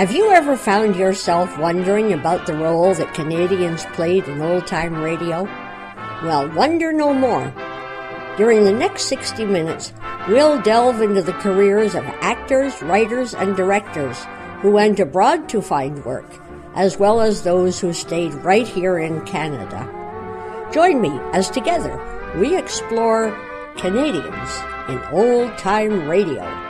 Have you ever found yourself wondering about the role that Canadians played in old time radio? Well, wonder no more. During the next 60 minutes, we'll delve into the careers of actors, writers, and directors who went abroad to find work, as well as those who stayed right here in Canada. Join me as together we explore Canadians in old time radio.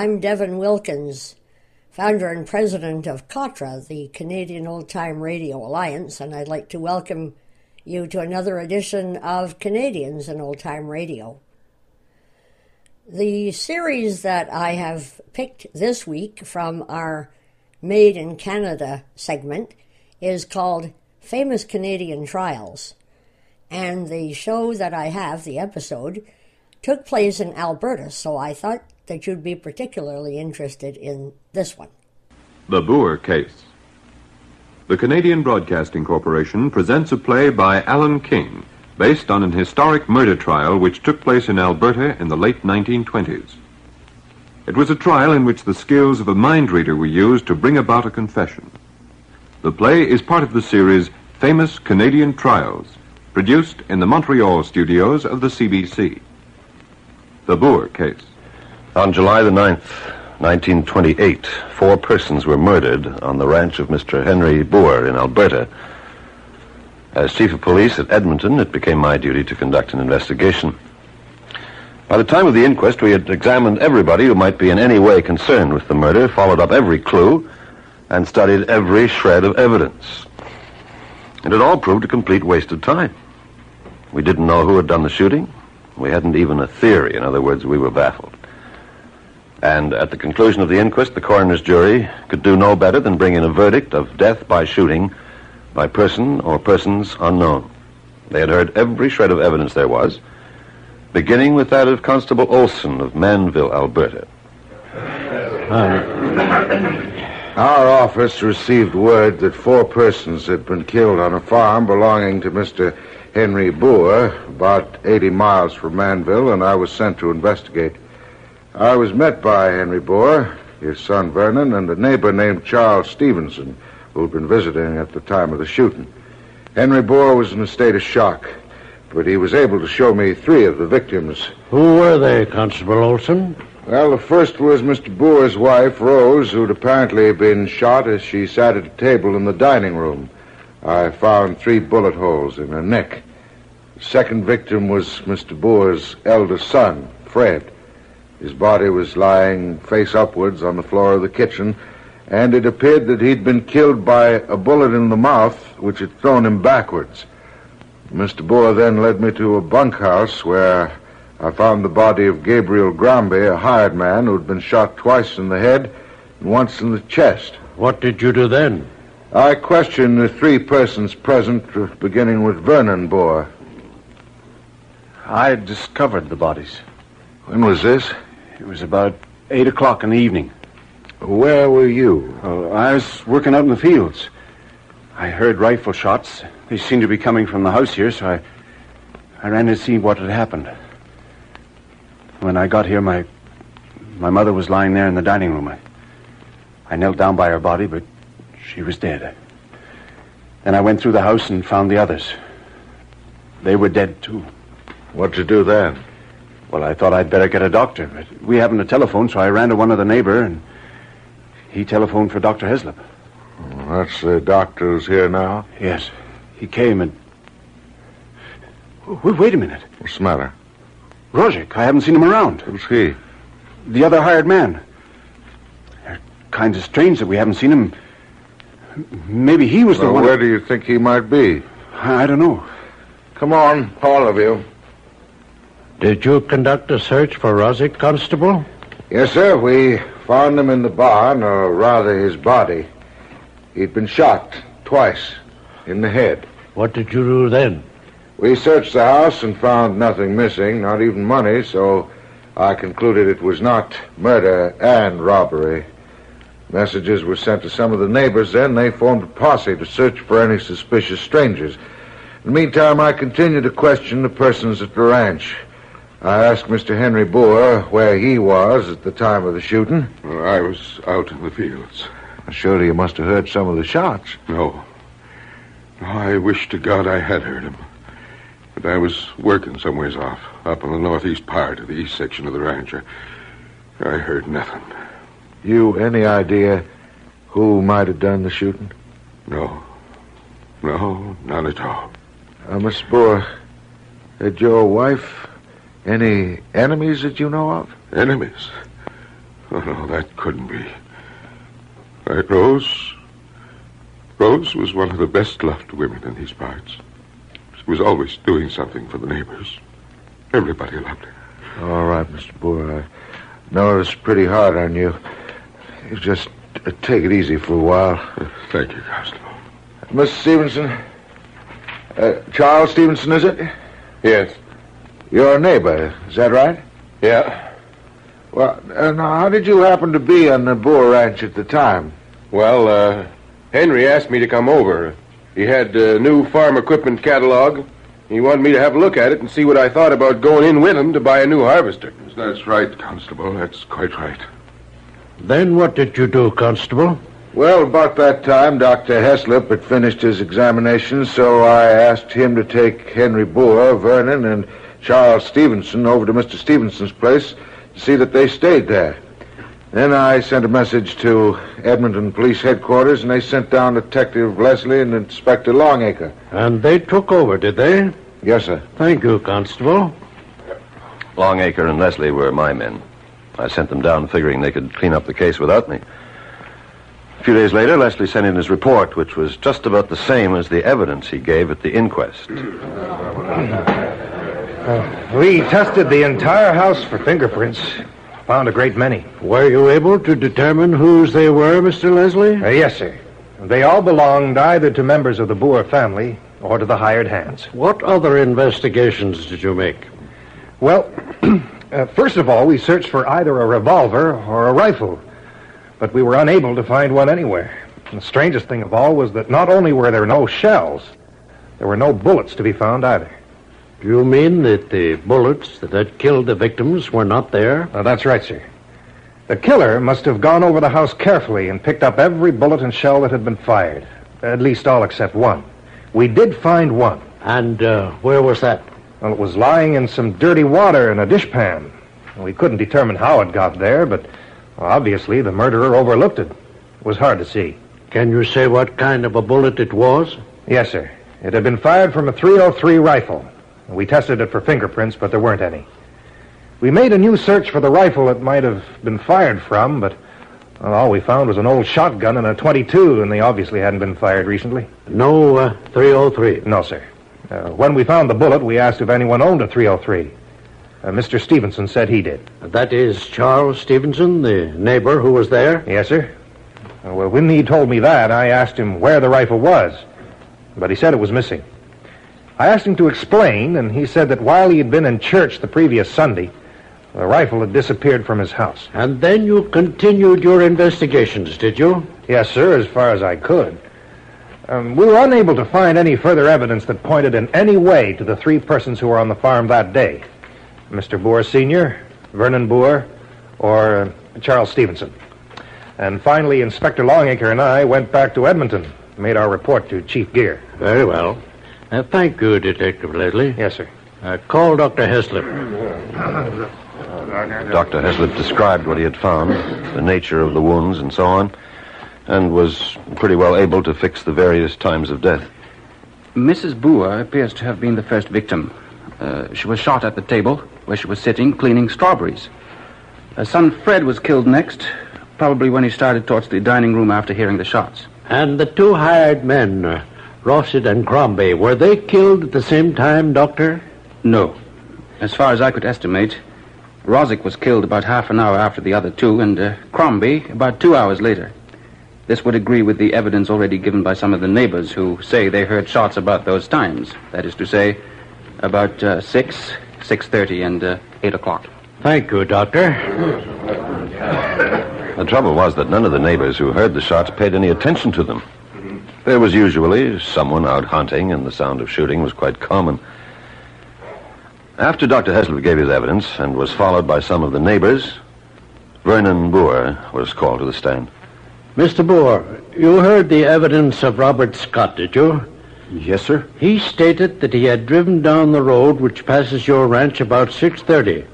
I'm Devin Wilkins, founder and president of COTRA, the Canadian Old Time Radio Alliance, and I'd like to welcome you to another edition of Canadians in Old Time Radio. The series that I have picked this week from our Made in Canada segment is called Famous Canadian Trials. And the show that I have, the episode, took place in Alberta, so I thought that you'd be particularly interested in this one. The Booher Case. The Canadian Broadcasting Corporation presents a play by Alan King, based on an historic murder trial which took place in Alberta in the late 1920s. It was a trial in which the skills of a mind reader were used to bring about a confession. The play is part of the series Famous Canadian Trials, produced in the Montreal studios of the CBC. The Booher Case. On July the 9th, 1928, four persons were murdered on the ranch of Mr. Henry Booher in Alberta. As chief of police at Edmonton, it became my duty to conduct an investigation. By the time of the inquest, we had examined everybody who might be in any way concerned with the murder, followed up every clue, and studied every shred of evidence. It had all proved a complete waste of time. We didn't know who had done the shooting. We hadn't even a theory. In other words, we were baffled. And at the conclusion of the inquest, the coroner's jury could do no better than bring in a verdict of death by shooting by person or persons unknown. They had heard every shred of evidence there was, beginning with that of Constable Olson of Mannville, Alberta. Our office received word that four persons had been killed on a farm belonging to Mr. Henry Booher, about 80 miles from Mannville, and I was sent to investigate. I was met by Henry Booher, his son Vernon, and a neighbor named Charles Stevenson, who had been visiting at the time of the shooting. Henry Booher was in a state of shock, but he was able to show me three of the victims. Who were they, Constable Olson? Well, the first was Mr. Booher's wife, Rose, who'd apparently been shot as she sat at a table in the dining room. I found three bullet holes in her neck. The second victim was Mr. Booher's eldest son, Fred. His body was lying face upwards on the floor of the kitchen, and it appeared that he'd been killed by a bullet in the mouth, which had thrown him backwards. Mr. Booher then led me to a bunkhouse where I found the body of Gabriel Gramby, a hired man who'd been shot twice in the head and once in the chest. What did you do then? I questioned the three persons present, uh, beginning with Vernon Booher. I discovered the bodies. When was this? It was about 8 o'clock in the evening. Where were you? Uh, I was working out in the fields. I heard rifle shots. They seemed to be coming from the house here, so I, I ran to see what had happened. When I got here, my, my mother was lying there in the dining room. I, I knelt down by her body, but she was dead. Then I went through the house and found the others. They were dead, too. What'd you do then? Well, I thought I'd better get a doctor, but we haven't a telephone, so I ran to one of the neighbor, and he telephoned for Dr. Heslop. That's the doctor who's here now. Yes, he came and... Wait, wait a minute. What's the matter? Rosyk, I haven't seen him around. Who's he? The other hired man. They're kind of strange that we haven't seen him. Maybe he was the one... where do you think he might be? I don't know. Come on, all of you. Did you conduct a search for Rosyk, Constable? Yes, sir. We found him in the barn, or rather his body. He'd been shot twice in the head. What did you do then? We searched the house and found nothing missing, not even money, so I concluded it was not murder and robbery. Messages were sent to some of the neighbors, then they formed a posse to search for any suspicious strangers. In the meantime, I continued to question the persons at the ranch. I asked Mr. Henry Booher where he was at the time of the shooting. Well, I was out in the fields. Surely you must have heard some of the shots. No. No, I wish to God I had heard them. But I was working somewheres off, up in the northeast part of the east section of the ranch. I, I heard nothing. You any idea who might have done the shooting? No. No, none at all. Uh, Miss Booher, had your wife any enemies that you know of? Enemies? Oh, no, that couldn't be. Right, Rose? Rose was one of the best loved women in these parts. She was always doing something for the neighbors. Everybody loved her. All right, Mr. Booher. I know it's pretty hard on you. You just uh, take it easy for a while. Thank you, Constable. Miss Stevenson. Uh, Charles Stevenson, is it? Yes. You're neighbor, is that right? Yeah. Well, uh, now, how did you happen to be on the Booher ranch at the time? Well, uh, Henry asked me to come over. He had a new farm equipment catalog. He wanted me to have a look at it and see what I thought about going in with him to buy a new harvester. That's right, Constable. That's quite right. Then what did you do, Constable? Well, about that time, Dr. Heslop had finished his examination, so I asked him to take Henry Booher, Vernon, and Charles Stevenson over to Mr. Stevenson's place to see that they stayed there. Then I sent a message to Edmonton Police Headquarters, and they sent down Detective Leslie and Inspector Longacre. And they took over, did they? Yes, sir. Thank you, Constable. Longacre and Leslie were my men. I sent them down figuring they could clean up the case without me. A few days later, Leslie sent in his report, which was just about the same as the evidence he gave at the inquest. We tested the entire house for fingerprints. Found a great many. Were you able to determine whose they were, Mr. Leslie? Uh, yes, sir. They all belonged either to members of the Booher family or to the hired hands. What other investigations did you make? Well, uh, first of all, we searched for either a revolver or a rifle, but we were unable to find one anywhere. And the strangest thing of all was that not only were there no shells, there were no bullets to be found either. Do you mean that the bullets that had killed the victims were not there? Uh, that's right, sir. The killer must have gone over the house carefully and picked up every bullet and shell that had been fired. At least all except one. We did find one. And uh, where was that? Well, it was lying in some dirty water in a dishpan. We couldn't determine how it got there, but obviously the murderer overlooked it. It was hard to see. Can you say what kind of a bullet it was? Yes, sir. It had been fired from a 303 rifle. We tested it for fingerprints, but there weren't any. We made a new search for the rifle it might have been fired from, but well, all we found was an old shotgun and a 22, and they obviously hadn't been fired recently. No uh, 303. No, sir. Uh, when we found the bullet, we asked if anyone owned a 303. Uh, Mr. Stevenson said he did. That is Charles Stevenson, the neighbor who was there? Yes, sir. Uh, well, when he told me that, I asked him where the rifle was, but he said it was missing. I asked him to explain, and he said that while he had been in church the previous Sunday, the rifle had disappeared from his house. And then you continued your investigations, did you? Yes, sir, as far as I could. Um, we were unable to find any further evidence that pointed in any way to the three persons who were on the farm that day Mr. Booher Sr., Vernon Booher, or uh, Charles Stevenson. And finally, Inspector Longacre and I went back to Edmonton, made our report to Chief Gear. Very well. Uh, thank you, Detective Leslie. Yes, sir. Uh, call Dr. Heslop. Dr. Heslop described what he had found, the nature of the wounds, and so on, and was pretty well able to fix the various times of death. Mrs. Booher appears to have been the first victim. Uh, she was shot at the table where she was sitting cleaning strawberries. Her son Fred was killed next, probably when he started towards the dining room after hearing the shots. And the two hired men, uh, Rossett and Crombie, were they killed at the same time, Doctor? No. As far as I could estimate, Rosyk was killed about half an hour after the other two, and uh, Crombie about two hours later. This would agree with the evidence already given by some of the neighbors who say they heard shots about those times. That is to say, About uh, 6, 6.30, and uh, 8 o'clock. Thank you, Doctor. The trouble was that none of the neighbors who heard the shots paid any attention to them. There was usually someone out hunting, and the sound of shooting was quite common. After Dr. Heslop gave his evidence and was followed by some of the neighbors, Vernon Booher was called to the stand. Mr. Booher, you heard the evidence of Robert Scott, did you? Yes, sir. He stated that he had driven down the road which passes your ranch about 6.30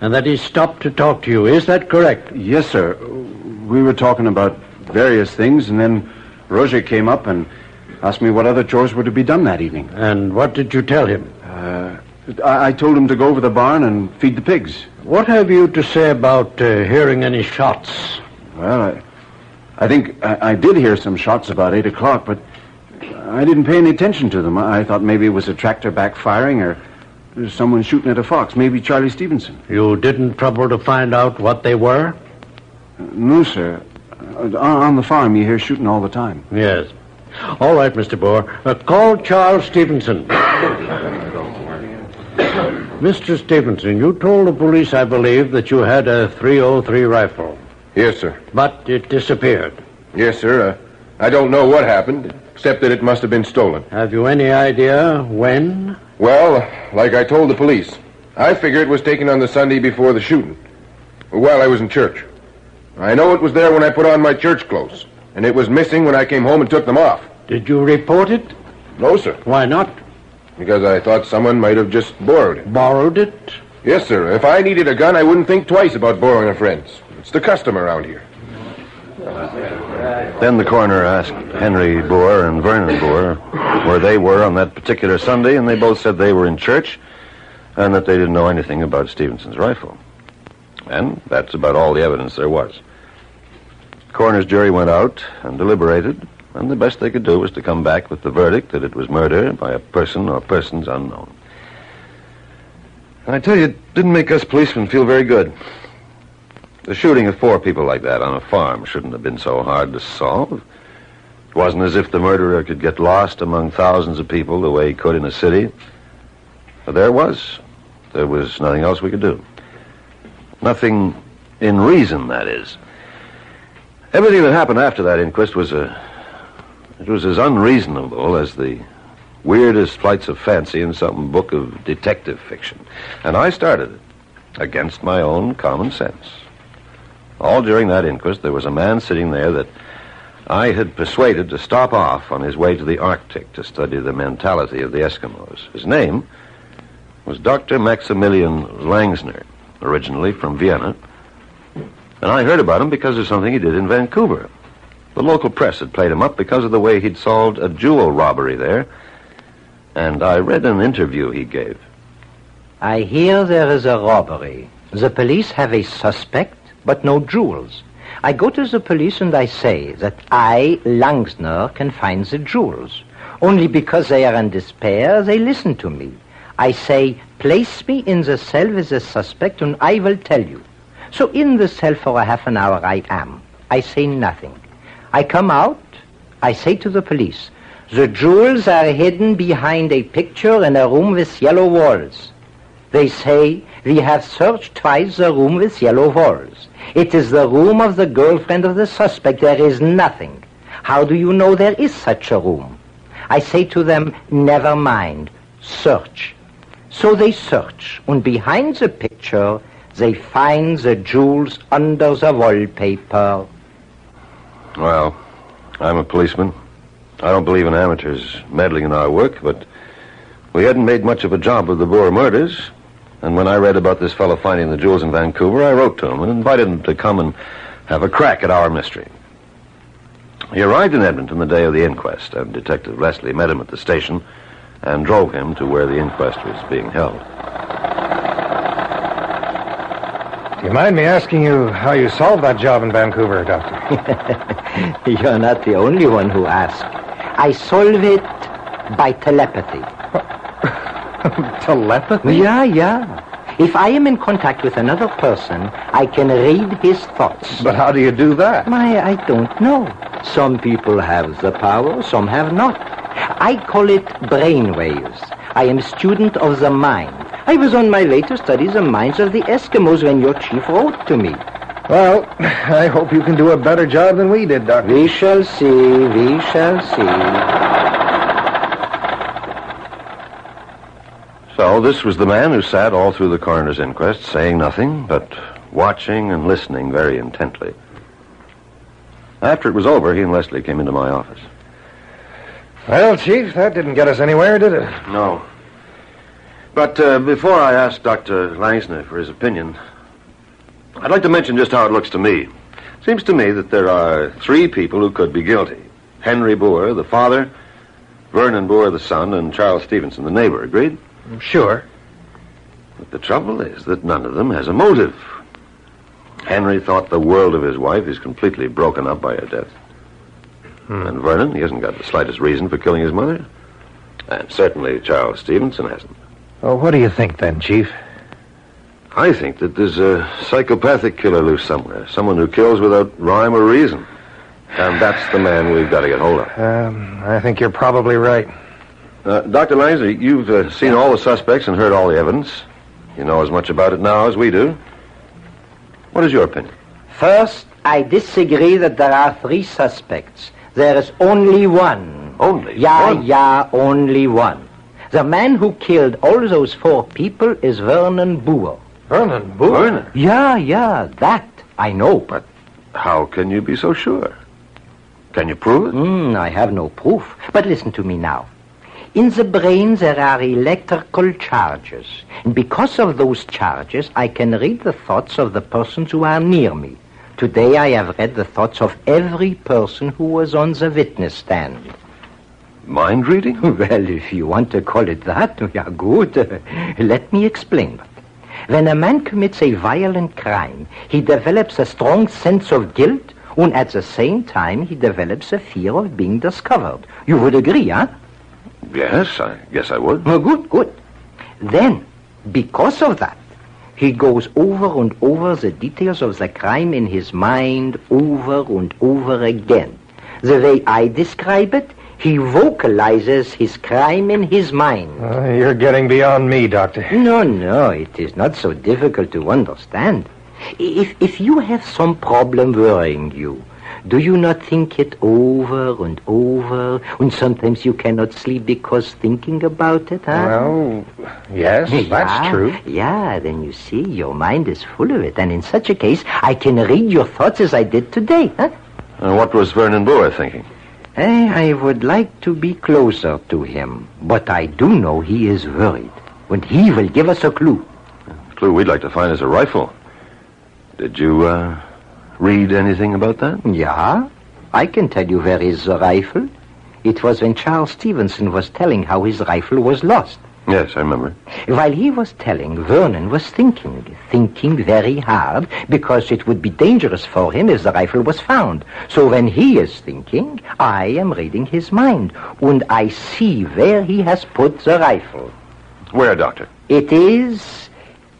and that he stopped to talk to you. Is that correct? Yes, sir. We were talking about various things, and then Roger came up and asked me what other chores were to be done that evening. And what did you tell him? Uh, I, I told him to go over the barn and feed the pigs. What have you to say about uh, hearing any shots? Well, I, I think I, I did hear some shots about 8 o'clock, but I didn't pay any attention to them. I thought maybe it was a tractor backfiring or someone shooting at a fox, maybe Charlie Stevenson. You didn't trouble to find out what they were? No, sir. Uh, on the farm, you hear shooting all the time. Yes. All right, Mr. Booher. Uh, call Charles Stevenson. Mr. Stevenson, you told the police, I believe, that you had a 303 rifle, Yes, sir. but it disappeared. Yes, sir. Uh, I don't know what happened, except that it must have been stolen. Have you any idea when? Well, like I told the police, I figure it was taken on the Sunday before the shooting, while I was in church. I know it was there when I put on my church clothes, and it was missing when I came home and took them off. Did you report it? No, sir, Why not? because I thought someone might have just borrowed it. Borrowed it? Yes, sir. If I needed a gun, I wouldn't think twice about borrowing a friend's. It's the custom around here. Then the coroner asked Henry Booher and Vernon Booher where they were on that particular Sunday, and they both said they were in church and that they didn't know anything about Stevenson's rifle. And that's about all the evidence there was. The Coroner's jury went out and deliberated, and the best they could do was to come back with the verdict that it was murder by a person or persons unknown. And I tell you, it didn't make us policemen feel very good. The shooting of four people like that on a farm shouldn't have been so hard to solve. It wasn't as if the murderer could get lost among thousands of people the way he could in a city. But there was. There was nothing else we could do. Nothing in reason, that is. Everything that happened after that inquest was a. It was as unreasonable as the weirdest flights of fancy in some book of detective fiction. And I started it against my own common sense. All during that inquest, there was a man sitting there that I had persuaded to stop off on his way to the Arctic to study the mentality of the Eskimos. His name was Dr. Maximilian Langsner, originally from Vienna. And I heard about him because of something he did in Vancouver. The local press had played him up because of the way he'd solved a jewel robbery there. And I read an interview he gave. I hear there is a robbery. The police have a suspect, but no jewels. I go to the police and I say that I, Langsner, can find the jewels. Only because they are in despair, they listen to me. I say, place me in the cell with the suspect and I will tell you. So in the cell for a half an hour I am. I say nothing. I come out, I say to the police, the jewels are hidden behind a picture in a room with yellow walls. They say, we have searched twice the room with yellow walls. It is the room of the girlfriend of the suspect. There is nothing. How do you know there is such a room? I say to them, never mind, search. So they search, and behind the picture, they find the jewels under the wallpaper. Well, I'm a policeman. I don't believe in amateurs meddling in our work, but we hadn't made much of a job of the Booher murders. And when I read about this fellow finding the jewels in Vancouver, I wrote to him and invited him to come and have a crack at our mystery. He arrived in Edmonton the day of the inquest, and Detective Leslie met him at the station and drove him to where the inquest was being held. Do you mind me asking you how you solved that job in Vancouver, Doctor? You're not the only one who asks. I solve it by telepathy. Telepathy? Yeah, yeah. If I am in contact with another person, I can read his thoughts. But how do you do that? My, I don't know. Some people have the power, some have not. I call it brain waves. I am a student of the mind. I was on my way to study the minds of the Eskimos when your chief wrote to me. Well, I hope you can do a better job than we did, Doctor. We shall see, we shall see. So this was the man who sat all through the coroner's inquest, saying nothing, but watching and listening very intently. After it was over, he and Leslie came into my office. Well, Chief, that didn't get us anywhere, did it? No. But uh, before I ask Dr. Langsner for his opinion, I'd like to mention just how it looks to me. Seems to me that there are three people who could be guilty. Henry Booher, the father, Vernon Booher, the son, and Charles Stevenson, the neighbor. Agreed? Sure. But the trouble is that none of them has a motive. Henry thought the world of his wife. is completely broken up by her death. And Vernon, he hasn't got the slightest reason for killing his mother. And certainly Charles Stevenson hasn't. Well, what do you think then, Chief? I think that there's a psychopathic killer loose somewhere. Someone who kills without rhyme or reason. And that's the man we've got to get hold of. Um, I think you're probably right. Uh, Dr. Langsner, you've uh, seen all the suspects and heard all the evidence. You know as much about it now as we do. What is your opinion? First, I disagree that there are three suspects. There is only one. Only Yeah, one? yeah, only one. The man who killed all those four people is Vernon Booher. Vernon Booher? Vernon? Yeah, yeah, that I know. But how can you be so sure? Can you prove it? Hmm, I have no proof. But listen to me now. In the brain there are electrical charges. And because of those charges, I can read the thoughts of the persons who are near me. Today I have read the thoughts of every person who was on the witness stand. Mind reading? Well, if you want to call it that, yeah, good. Let me explain. When a man commits a violent crime, he develops a strong sense of guilt, and at the same time, he develops a fear of being discovered. You would agree, huh? Yes, I guess I would. Oh, good, good. Then, because of that, he goes over and over the details of the crime in his mind over and over again. The way I describe it, he vocalizes his crime in his mind. Uh, you're getting beyond me, Doctor. No, no, it is not so difficult to understand. If, if you have some problem worrying you, do you not think it over and over, and sometimes you cannot sleep because thinking about it, huh? Well, yes, Yeah, that's true. Yeah, then you see, your mind is full of it, and in such a case, I can read your thoughts as I did today, huh? And what was Vernon Booher thinking? Eh, I would like to be closer to him, but I do know he is worried, and he will give us a clue. The clue we'd like to find is a rifle. Did you, uh, read anything about that? Yeah, I can tell you where is the rifle. It was when Charles Stevenson was telling how his rifle was lost. Yes, I remember. While he was telling, Vernon was thinking, thinking very hard, because it would be dangerous for him if the rifle was found. So when he is thinking, I am reading his mind, and I see where he has put the rifle. Where, Doctor? It is,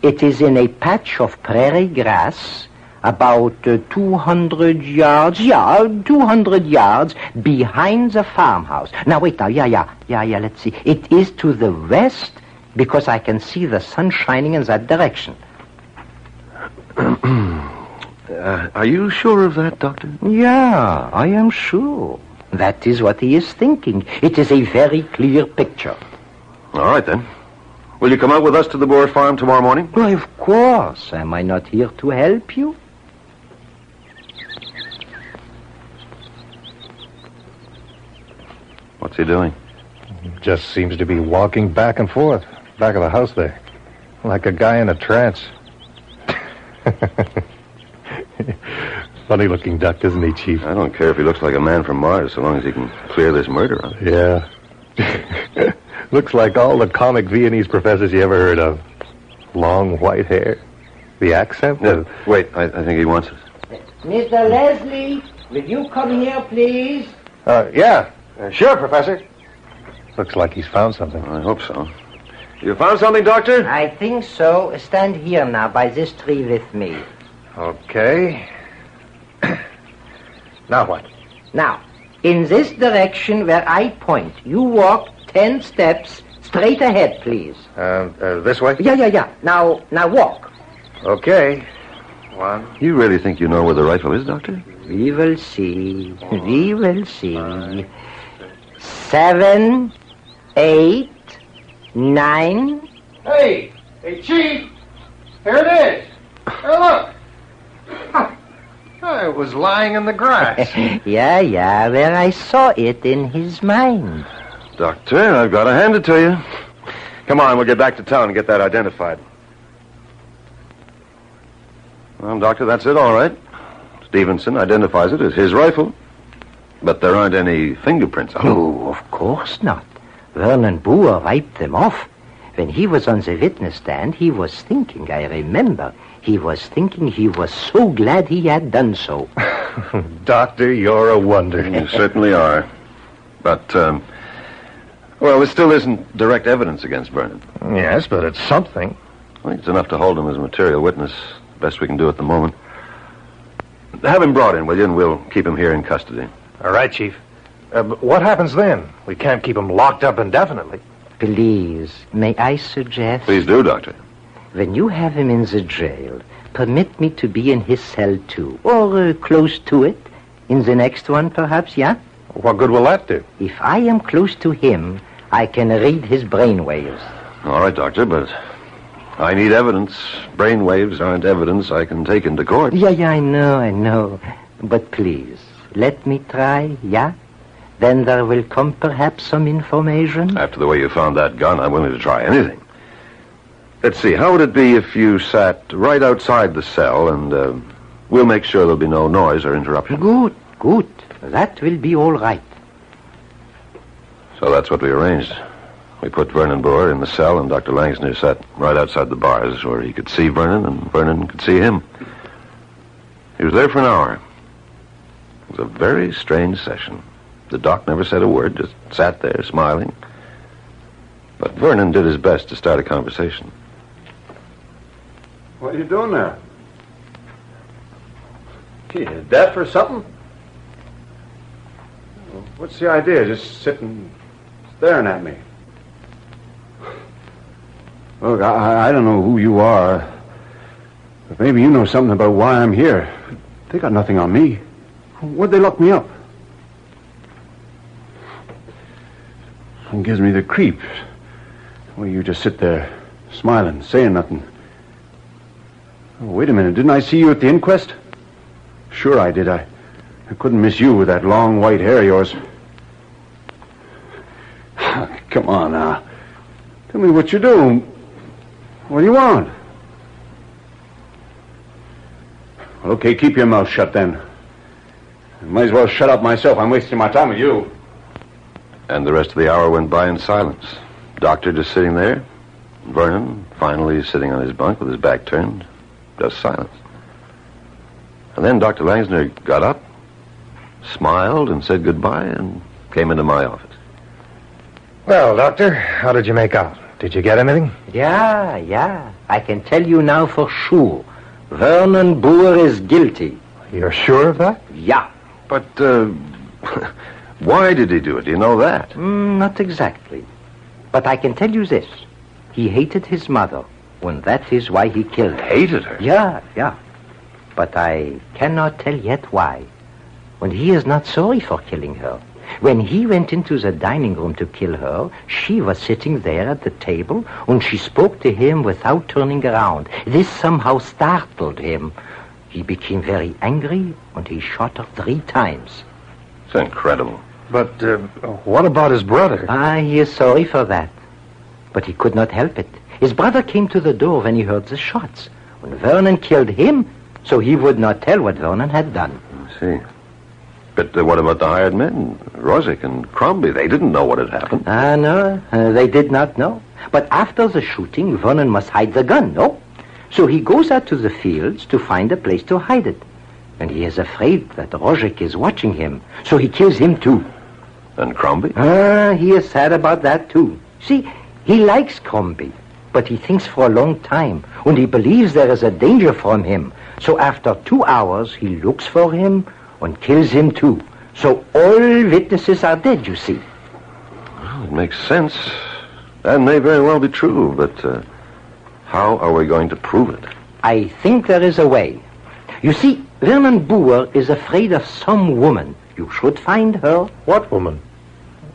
it is in a patch of prairie grass, about uh, 200 yards, yeah, 200 yards behind the farmhouse. Now, wait now, yeah, yeah, yeah, yeah, let's see. It is to the west because I can see the sun shining in that direction. Uh, are you sure of that, Doctor? Yeah, I am sure. That is what he is thinking. It is a very clear picture. All right, then. Will you come out with us to the Booher farm tomorrow morning? Why, of course. Am I not here to help you? What's he doing? Just seems to be walking back and forth, back of the house there, like a guy in a trance. Funny looking duck, isn't he, Chief? I don't care if he looks like a man from Mars, so long as he can clear this murder up. Yeah. Looks like all the comic Viennese professors you ever heard of. Long white hair. The accent? Yeah, wait, I, I think he wants us. Mr. Leslie, will you come here, please? Uh, yeah. Uh, sure, Professor. Looks like he's found something. I hope so. You found something, Doctor? I think so. Stand here now by this tree with me. Okay. now what? Now, in this direction where I point, you walk ten steps Straight ahead, please. Uh, uh, this way? Yeah, yeah, yeah. Now, now walk. Okay. One. You really think you know where the rifle is, Doctor? We will see. We will see. Seven, eight, nine. Hey! Hey, Chief! Here it is! Here, look! I was lying in the grass. yeah, yeah, where I saw it in his mind. Doctor, I've got to hand it to you. Come on, we'll get back to town and get that identified. Well, Doctor, that's it, all right. Stevenson identifies it as his rifle. But there aren't any fingerprints on it. No, of course not. Vernon Booher wiped them off. When he was on the witness stand, he was thinking, I remember, he was thinking he was so glad he had done so. Doctor, you're a wonder. You certainly are. But, um, well, there still isn't direct evidence against Vernon. Yes, but it's something. I think it's enough to hold him as a material witness. Best we can do at the moment. Have him brought in, will you, and we'll keep him here in custody. All right, Chief. Uh, but what happens then? We can't keep him locked up indefinitely. Please, may I suggest? Please do, Doctor. When you have him in the jail, permit me to be in his cell too, or uh, close to it. In the next one, perhaps, yeah? What good will that do? If I am close to him, I can read his brain waves. All right, Doctor, but I need evidence. Brain waves aren't evidence I can take into court. Yeah, yeah, I know, I know. But please, let me try, yeah? Then there will come perhaps some information. After the way you found that gun, I'm willing to try anything. Let's see, how would it be if you sat right outside the cell and uh, we'll make sure there'll be no noise or interruption? Good, good. That will be all right. So that's what we arranged. We put Vernon Booher in the cell, and Dr. Langsner sat right outside the bars where he could see Vernon and Vernon could see him. He was there for an hour. It was a very strange session. The doc never said a word, just sat there smiling. But Vernon did his best to start a conversation. What are you doing there? Gee, deaf or something? What's the idea? Just sitting, staring at me. Look, I, I don't know who you are, but maybe you know something about why I'm here. They got nothing on me. What'd they lock me up? It gives me the creeps. Well, you just sit there, smiling, saying nothing. Oh, wait a minute. Didn't I see you at the inquest? Sure I did. I, I couldn't miss you with that long white hair of yours. Come on now. Tell me what you're doing. What do you want? Well, okay, keep your mouth shut then. I might as well shut up myself. I'm wasting my time with you. And the rest of the hour went by in silence. Doctor just sitting there. Vernon finally sitting on his bunk with his back turned. Just silence. And then Dr. Langsner got up, smiled, and said goodbye, and came into my office. Well, Doctor, how did you make out? Did you get anything? Yeah, yeah. I can tell you now for sure. Vernon Booher is guilty. You're sure of that? Yeah. But, uh, why did he do it? Do you know that? Mm, not exactly. But I can tell you this. He hated his mother, and that is why he killed her. Hated her? Yeah, yeah. But I cannot tell yet why. And he is not sorry for killing her. When he went into the dining room to kill her, she was sitting there at the table, and she spoke to him without turning around. This somehow startled him. He became very angry, and he shot her three times. It's incredible. But uh, what about his brother? Ah, he is sorry for that. But he could not help it. His brother came to the door when he heard the shots. When Vernon killed him, so he would not tell what Vernon had done. I see. But uh, what about the hired men? Rosyk and Crombie, they didn't know what had happened. Ah, no, uh, they did not know. But after the shooting, Vernon must hide the gun, no? So he goes out to the fields to find a place to hide it. And he is afraid that Rosyk is watching him, so he kills him too. And Crombie? Ah, he is sad about that too. See, he likes Crombie, but he thinks for a long time, and he believes there is a danger from him. So after two hours, he looks for him and kills him too. So all witnesses are dead, you see. Well, it makes sense. That may very well be true, but uh, how are we going to prove it? I think there is a way. You see, Vernon Booher is afraid of some woman. You should find her. What woman?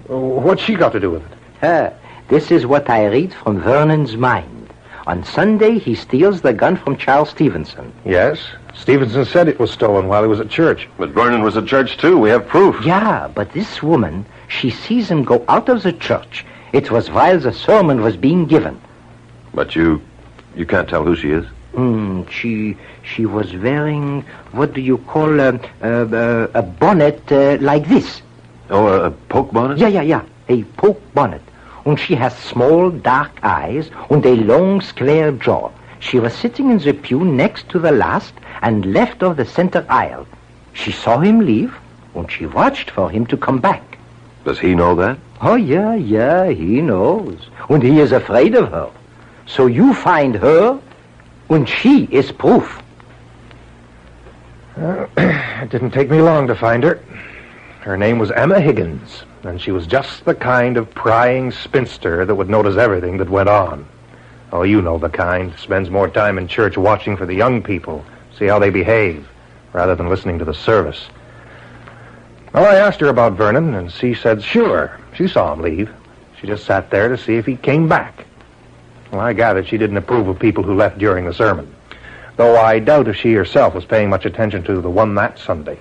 What's she got to do with it? Her. This is what I read from Vernon's mind. On Sunday, he steals the gun from Charles Stevenson. Yes. Stevenson said it was stolen while he was at church. But Vernon was at church, too. We have proof. Yeah, but this woman, she sees him go out of the church. It was while the sermon was being given. But you you can't tell who she is? Hmm, she she was wearing what do you call a a, a bonnet uh, like this? Oh, a, a poke bonnet? Yeah, yeah, yeah, a poke bonnet. And she has small dark eyes and a long square jaw. She was sitting in the pew next to the last and left of the center aisle. She saw him leave and she watched for him to come back. Does he know that? Oh, yeah, yeah, he knows. And he is afraid of her. So you find her, and she is proof. Uh, it didn't take me long to find her. Her name was Emma Higgins, and she was just the kind of prying spinster that would notice everything that went on. Oh, you know the kind. Spends more time in church watching for the young people, see how they behave, rather than listening to the service. Well, I asked her about Vernon, and she said sure. She saw him leave. She just sat there to see if he came back. Well, I gathered she didn't approve of people who left during the sermon. Though I doubt if she herself was paying much attention to the one that Sunday.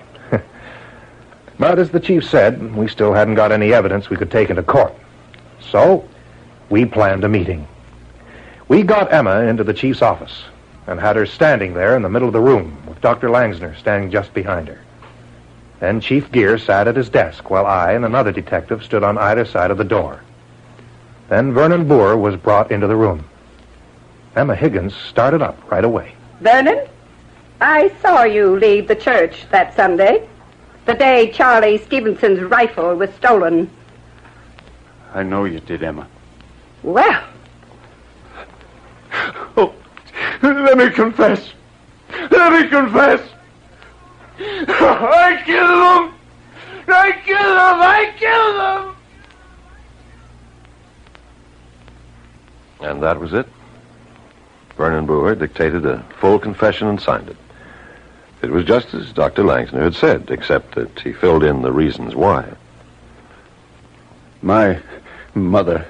but as the chief said, we still hadn't got any evidence we could take into court. So, we planned a meeting. We got Emma into the chief's office and had her standing there in the middle of the room with Dr. Langsner standing just behind her. Then Chief Gear sat at his desk while I and another detective stood on either side of the door. Then Vernon Booher was brought into the room. Emma Higgins started up right away. Vernon, I saw you leave the church that Sunday, the day Charlie Stevenson's rifle was stolen. I know you did, Emma. Well, Oh, let me confess. Let me confess. I killed them. I killed them. I killed them. And that was it. Vernon Booher dictated a full confession and signed it. It was just as Dr. Langsner had said, except that he filled in the reasons why. My mother,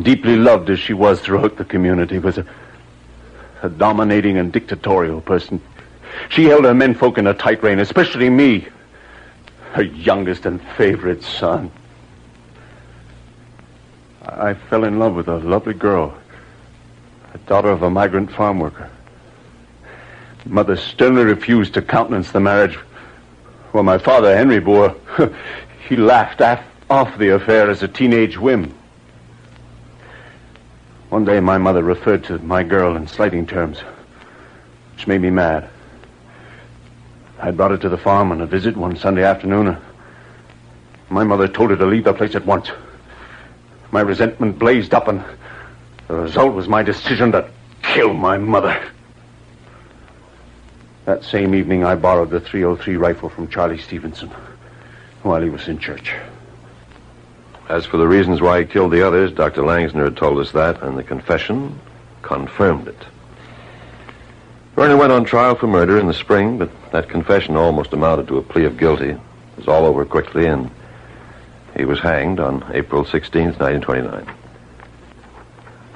deeply loved as she was throughout the community, was a, a dominating and dictatorial person. She held her menfolk in a tight rein, especially me, her youngest and favorite son. I fell in love with a lovely girl, a daughter of a migrant farm worker. Mother sternly refused to countenance the marriage. Well, my father, Henry Booher, he laughed off the affair as a teenage whim. One day, my mother referred to my girl in slighting terms, which made me mad. I brought her to the farm on a visit one Sunday afternoon. My mother told her to leave the place at once. My resentment blazed up, and the result was my decision to kill my mother. That same evening, I borrowed the 303 rifle from Charlie Stevenson while he was in church. As for the reasons why he killed the others, Dr. Langsner had told us that, and the confession confirmed it. Vernon went on trial for murder in the spring, but that confession almost amounted to a plea of guilty. It was all over quickly, and he was hanged on April 16th, 1929.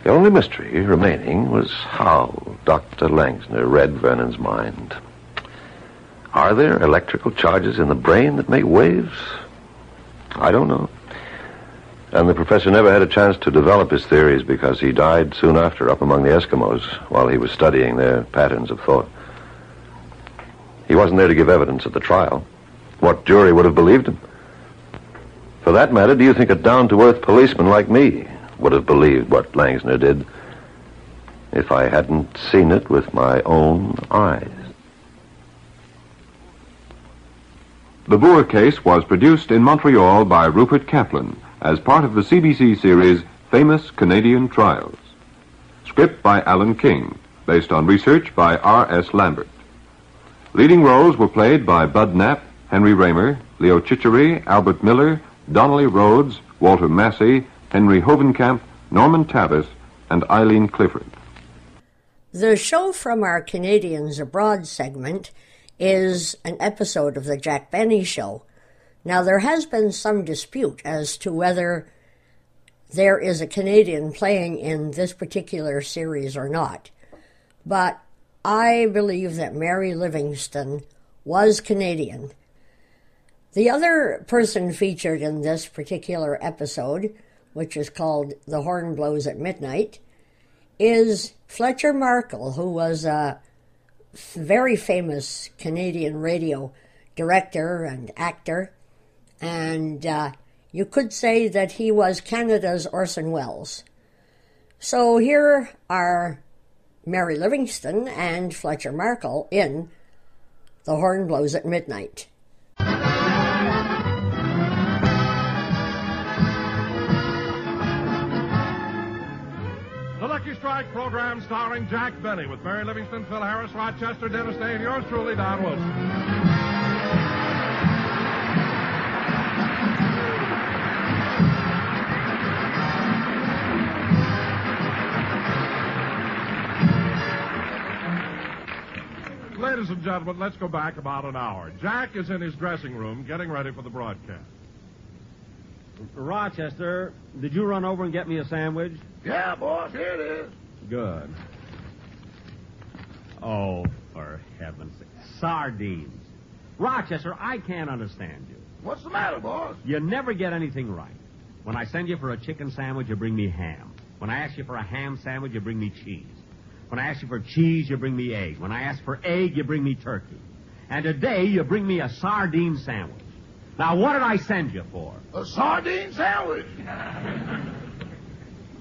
The only mystery remaining was how Dr. Langsner read Vernon's mind. Are there electrical charges in the brain that make waves? I don't know. And the professor never had a chance to develop his theories because he died soon after up among the Eskimos while he was studying their patterns of thought. He wasn't there to give evidence at the trial. What jury would have believed him? For that matter, do you think a down-to-earth policeman like me would have believed what Langsner did if I hadn't seen it with my own eyes? The Booher case was produced in Montreal by Rupert Caplan as part of the CBC series Famous Canadian Trials. Script by Alan King, based on research by R.S. Lambert. Leading roles were played by Bud Knapp, Henry Ramer, Leo Ciceri, Albert Miller, Donnelly Rhodes, Walter Massey, Henry Hovenkamp, Norman Tavis, and Eileen Clifford. The show from our Canadians Abroad segment is an episode of the Jack Benny Show. Now, there has been some dispute as to whether there is a Canadian playing in this particular series or not, but I believe that Mary Livingstone was Canadian. The other person featured in this particular episode, which is called The Horn Blows at Midnight, is Fletcher Markle, who was a very famous Canadian radio director and actor. And uh, you could say that he was Canada's Orson Welles. So here are Mary Livingstone and Fletcher Markle in The Horn Blows at Midnight. Strike program starring Jack Benny with Mary Livingstone, Phil Harris, Rochester, Dennis Day, and yours truly, Don Wilson. Ladies and gentlemen, let's go back about an hour. Jack is in his dressing room getting ready for the broadcast. Rochester, did you run over and get me a sandwich? Yeah, boss, here it is. Good. Oh, for heaven's sake. Sardines. Rochester, I can't understand you. What's the matter, boss? You never get anything right. When I send you for a chicken sandwich, you bring me ham. When I ask you for a ham sandwich, you bring me cheese. When I ask you for cheese, you bring me egg. When I ask for egg, you bring me turkey. And today, you bring me a sardine sandwich. Now, what did I send you for? A sardine sandwich.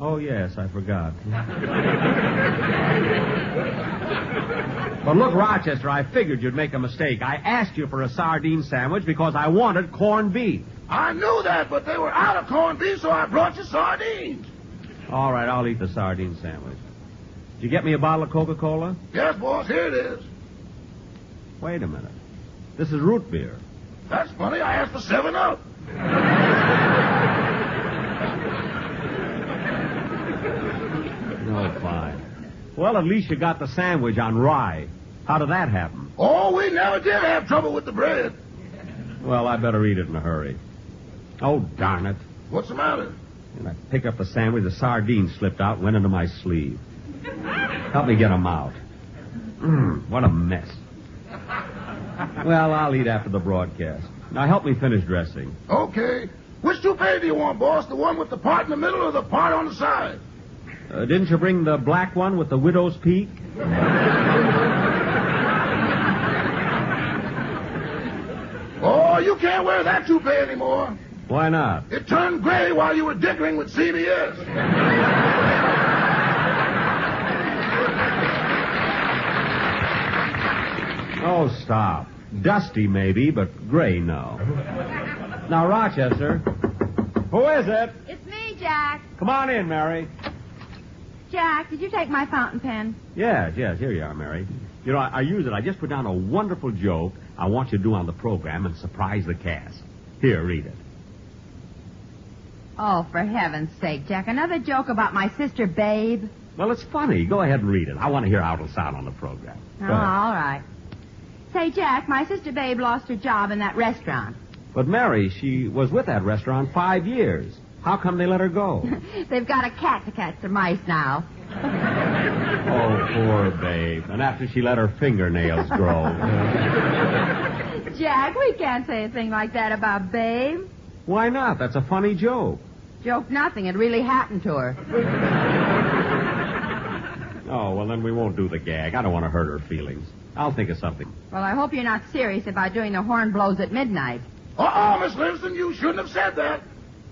Oh, yes, I forgot. but look, Rochester, I figured you'd make a mistake. I asked you for a sardine sandwich because I wanted corned beef. I knew that, but they were out of corned beef, so I brought you sardines. All right, I'll eat the sardine sandwich. Did you get me a bottle of Coca Cola? Yes, boss, here it is. Wait a minute. This is root beer. That's funny. I asked for 7 Up. No, fine. Well, at least you got the sandwich on rye. How did that happen? Oh, we never did have trouble with the bread. Well, I better eat it in a hurry. Oh, darn it. What's the matter? And I pick up the sandwich, the sardines slipped out, went into my sleeve. Help me get them out. Mm, what a mess. Well, I'll eat after the broadcast. Now help me finish dressing. Okay. Which toupee do you want, boss? The one with the part in the middle or the part on the side? Uh, didn't you bring the black one with the widow's peak? Oh, you can't wear that toupee anymore. Why not? It turned gray while you were dickering with CBS. Oh, stop. Dusty, maybe, but gray, no. Now, Rochester. Who is it? It's me, Jack. Come on in, Mary. Jack, did you take my fountain pen? Yes, yes, here you are, Mary. You know, I, I use it. I just put down a wonderful joke I want you to do on the program and surprise the cast. Here, read it. Oh, for heaven's sake, Jack. Another joke about my sister, Babe. Well, it's funny. Go ahead and read it. I want to hear how it'll sound on the program. Oh, ahead. all right. Say, Jack, my sister Babe lost her job in that restaurant. But Mary, she was with that restaurant five years. How come they let her go? They've got a cat to catch the mice now. oh, poor babe. And after she let her fingernails grow. Jack, we can't say a thing like that about Babe. Why not? That's a funny joke. Joke nothing. It really happened to her. Oh, well, then we won't do the gag. I don't want to hurt her feelings. I'll think of something. Well, I hope you're not serious about doing the horn blows at midnight. Uh-oh, Miss Livingstone, you shouldn't have said that.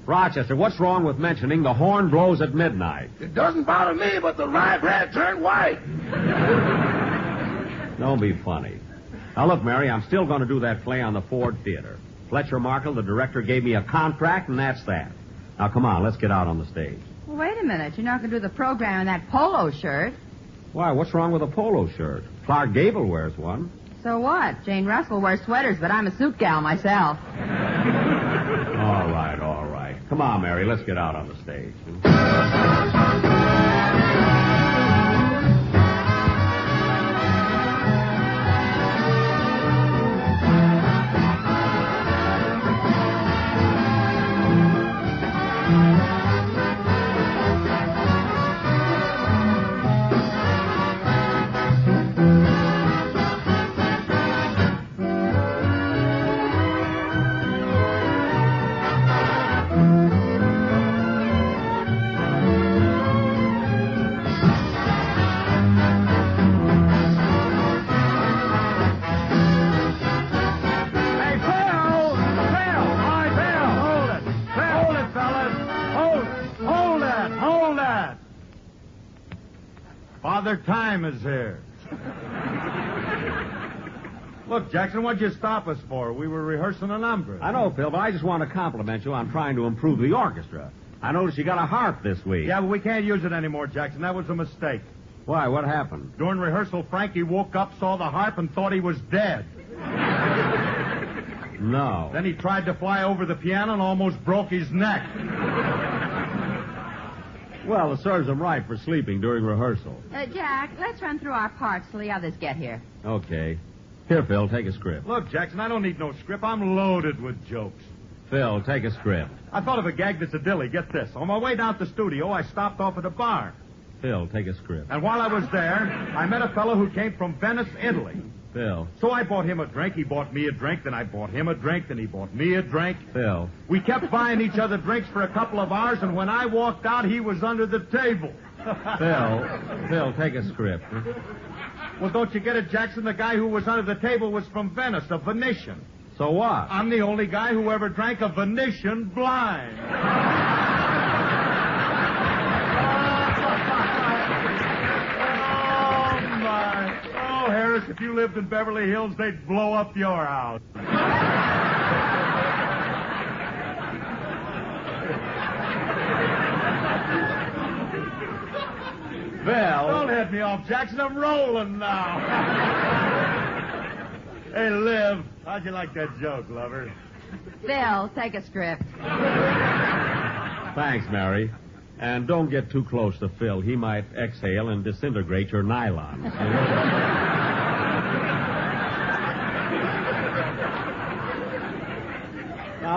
Rochester, what's wrong with mentioning the horn blows at midnight? It doesn't bother me, but the rye bread turned white. Don't be funny. Now, look, Mary, I'm still going to do that play on the Ford Theater. Fletcher Markle, the director, gave me a contract, and that's that. Now, come on, let's get out on the stage. Well, wait a minute. You're not going to do the program in that polo shirt. Why, what's wrong with a polo shirt? Clark Gable wears one. So what? Jane Russell wears sweaters, but I'm a suit gal myself. All right, all right. Come on, Mary, let's get out on the stage. Time is here. Look, Jackson, what'd you stop us for? We were rehearsing a number. I know, Phil, but I just want to compliment you on trying to improve the orchestra. I noticed you got a harp this week. Yeah, but we can't use it anymore, Jackson. That was a mistake. Why? What happened? During rehearsal, Frankie woke up, saw the harp, and thought he was dead. No. Then he tried to fly over the piano and almost broke his neck. Well, it serves him right for sleeping during rehearsal. Uh, Jack, let's run through our parts till the others get here. Okay. Here, Phil, take a script. Look, Jackson, I don't need no script. I'm loaded with jokes. Phil, take a script. I thought of a gag that's a dilly. Get this. On my way down to the studio, I stopped off at a bar. Phil, take a script. And while I was there, I met a fellow who came from Venice, Italy. Phil. So I bought him a drink. He bought me a drink. Then I bought him a drink. Then he bought me a drink. Phil. We kept buying each other drinks for a couple of hours, and when I walked out, he was under the table. Phil. Phil, take a script. Well, don't you get it, Jackson? The guy who was under the table was from Venice, a Venetian. So what? I'm the only guy who ever drank a Venetian blind. Harris, if you lived in Beverly Hills, they'd blow up your house. Phil. Don't head me off, Jackson. I'm rolling now. hey, Liv, how'd you like that joke, lover? Phil, take a script. Thanks, Mary. And don't get too close to Phil. He might exhale and disintegrate your nylons.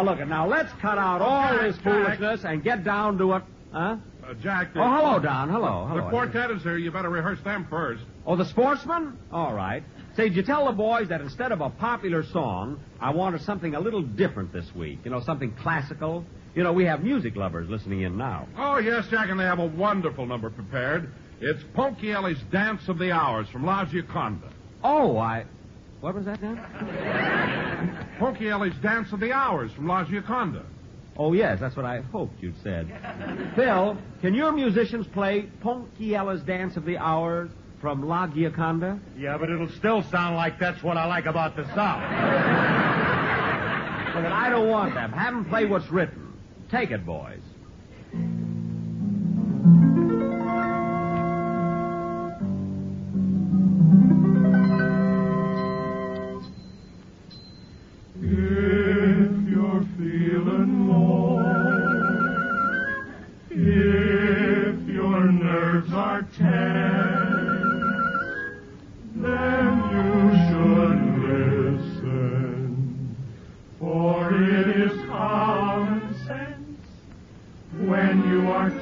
Now, look, now let's cut out all this foolishness and get down to it. Huh? Uh, Jack. Oh, hello, Don. Hello. The quartet is here. You better rehearse them first. Oh, the sportsman? All right. Say, did you tell the boys that instead of a popular song, I wanted something a little different this week? You know, something classical? You know, we have music lovers listening in now. Oh, yes, Jack, and they have a wonderful number prepared. It's Ponchielli's Dance of the Hours from La Gioconda. Oh, I. What was that now? Ponchielli's Dance of the Hours from La Gioconda. Oh, yes, that's what I hoped you'd said. Phil, can your musicians play Ponchielli's Dance of the Hours from La Gioconda? Yeah, but it'll still sound like that's what I like about the South. Look, I don't want them. Have them play what's written. Take it, boys. When you are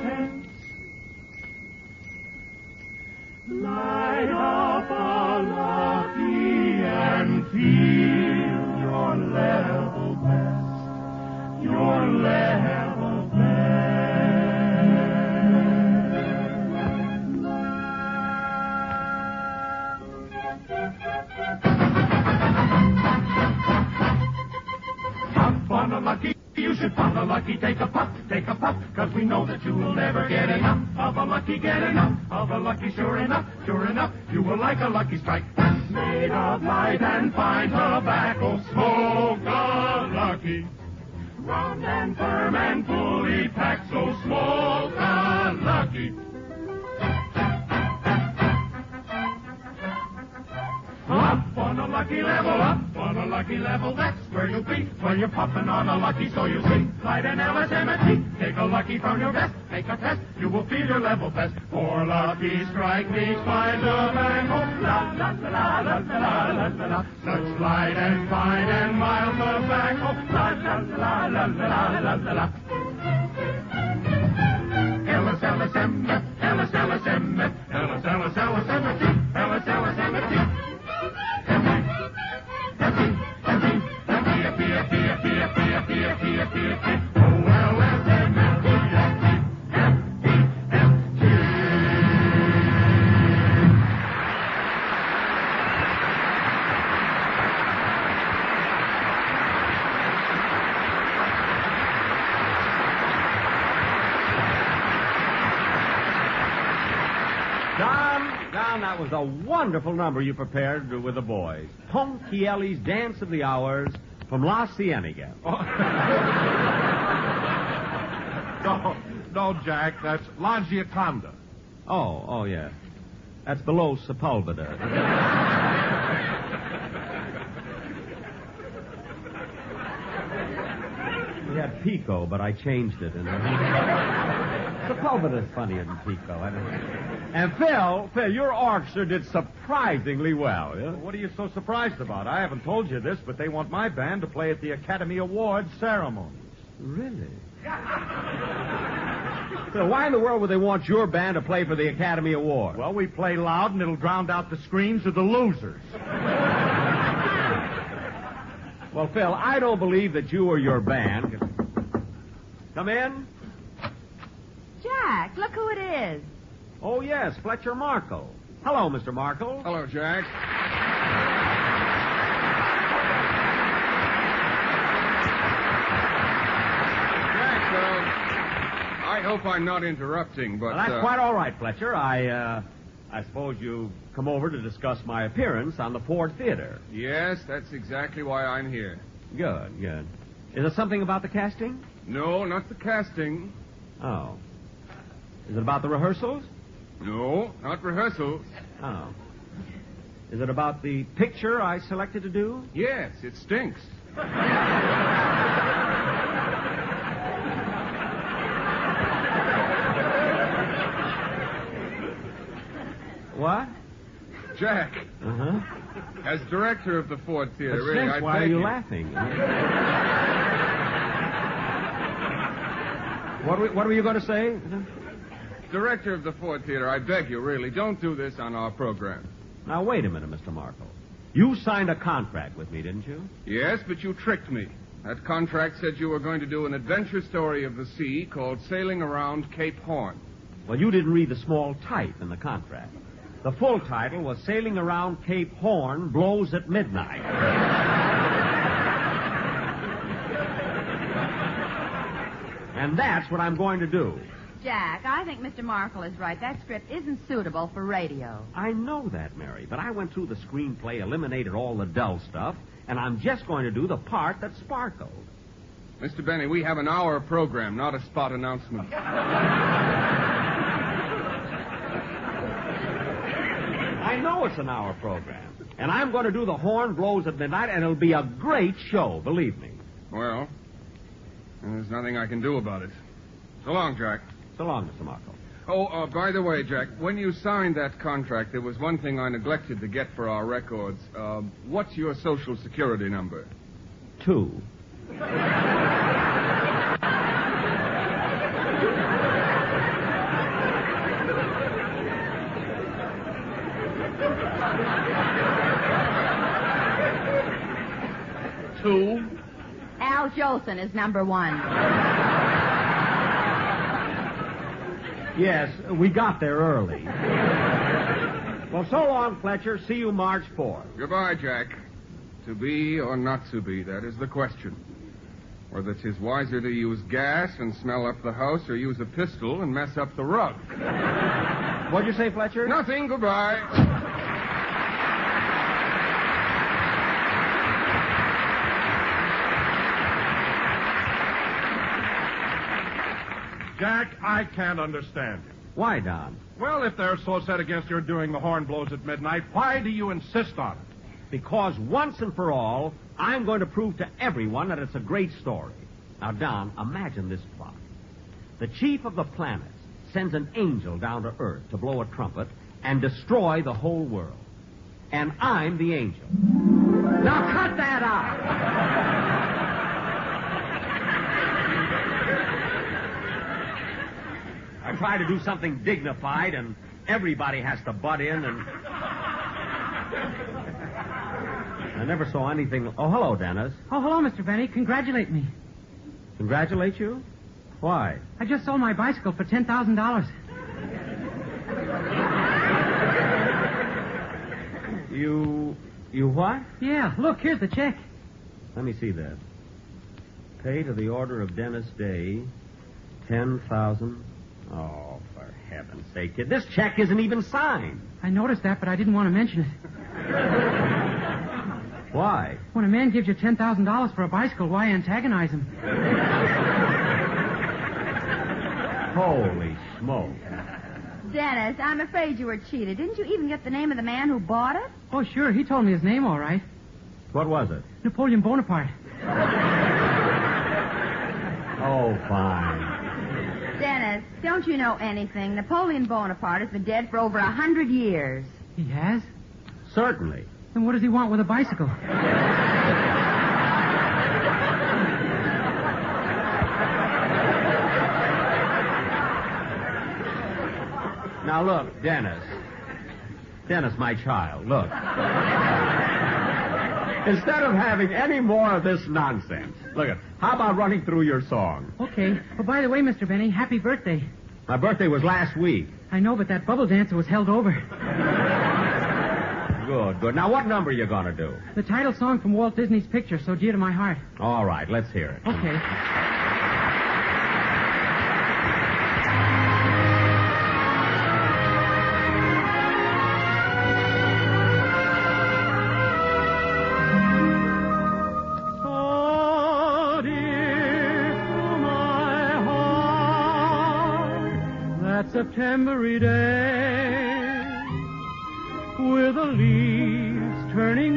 you should pop a lucky, take a puff, take a puff, cause we know that you will never get enough of a lucky, get enough of a lucky, sure enough, sure enough, you will like a lucky strike. Made of light and fine tobacco, smoke a lucky. Round and firm and fully packed, so smoke a lucky. Up on a lucky level, up on a lucky level, that's where you'll be when you're puffing on a lucky. So you see, light an LSMFT, take a lucky from your vest, make a test, you will feel your level best. For lucky strike me, find a bang home, la la la la la la la la. Such light and fine and mild tobacco, la la la la la la la la. Ellis, Ellis, Emmett, that was a wonderful number you prepared with the boys. Ponchielli's Dance of the Hours from La Cienega. Oh. No, no, Jack, that's La Gioconda. Oh, oh, yeah. That's below Sepulveda. we had Pico, but I changed it. And Sepulveda's funnier than Pico. Don't And Phil, Phil, your orchestra did surprisingly well. Yeah? What are you so surprised about? I haven't told you this, but they want my band to play at the Academy Awards ceremony. Really? Phil, why in the world would they want your band to play for the Academy Award? Well, we play loud and it'll drown out the screams of the losers. Well, Phil, I don't believe that you or your band. Come in. Jack, look who it is. Oh, yes, Fletcher Markle. Hello, Mr. Markle. Hello, Jack. Jack, uh, I hope I'm not interrupting, but. Well, that's uh, quite all right, Fletcher. I, uh, I suppose you've come over to discuss my appearance on the Ford Theater. Yes, that's exactly why I'm here. Good, good. Is it something about the casting? No, not the casting. Oh. Is it about the rehearsals? No, not rehearsals. Oh. Is it about the picture I selected to do? Yes, it stinks. What? Jack, Uh-huh. as director of the Ford Theater, It really, stinks. I Why are you you. laughing? what, were, what were you going to say? Director of the Ford Theater, I beg you, really, don't do this on our program. Now, wait a minute, Mr. Markle. You signed a contract with me, didn't you? Yes, but you tricked me. That contract said you were going to do an adventure story of the sea called Sailing Around Cape Horn. Well, you didn't read the small type in the contract. The full title was Sailing Around Cape Horn Blows at Midnight. and that's what I'm going to do. Jack, I think Mr. Markle is right. That script isn't suitable for radio. I know that, Mary, but I went through the screenplay, eliminated all the dull stuff, and I'm just going to do the part that sparkled. Mr. Benny, we have an hour program, not a spot announcement. I know it's an hour program. And I'm going to do the horn blows at midnight, and it'll be a great show, believe me. Well, there's nothing I can do about it. So long, Jack. So long, Mr. Markle. Oh, uh, by the way, Jack, when you signed that contract, there was one thing I neglected to get for our records. Uh, what's your social security number? Two. Two. Al Jolson is number one. Yes, we got there early. well, so long, Fletcher. See you March 4th. Goodbye, Jack. To be or not to be, that is the question. Whether 'tis wiser to use gas and smell up the house or use a pistol and mess up the rug. What'd you say, Fletcher? Nothing. Goodbye. Jack, I can't understand you. Why, Don? Well, if they're so set against your doing the horn blows at midnight, why do you insist on it? because once and for all, I'm going to prove to everyone that it's a great story. Now, Don, imagine this plot. The chief of the planets sends an angel down to Earth to blow a trumpet and destroy the whole world. And I'm the angel. Now cut that out! I try to do something dignified, and everybody has to butt in, and. I never saw anything. Oh, hello, Dennis. Oh, hello, Mr. Benny. Congratulate me. Congratulate you? Why? I just sold my bicycle for $10,000. You. You what? Yeah, look, here's the check. Let me see that. Pay to the order of Dennis Day, ten thousand. Oh, for heaven's sake, kid! This check isn't even signed. I noticed that, but I didn't want to mention it. Why? When a man gives you $10,000 for a bicycle, why antagonize him? Holy smoke! Dennis, I'm afraid you were cheated. Didn't you even get the name of the man who bought it? Oh, sure, he told me his name all right. What was it? Napoleon Bonaparte. Oh, fine. Dennis, don't you know anything? Napoleon Bonaparte has been dead for over a hundred years. He has? Certainly. Then what does he want with a bicycle? Now look, Dennis. Dennis, my child, look. Instead of having any more of this nonsense, look at how about running through your song? Okay. But by the way, Mr. Benny, happy birthday. My birthday was last week. I know, but that bubble dancer was held over. Good, good. Now what number are you gonna do? The title song from Walt Disney's picture, So Dear to My Heart. All right, let's hear it. Okay. Septembery day, with the leaves turning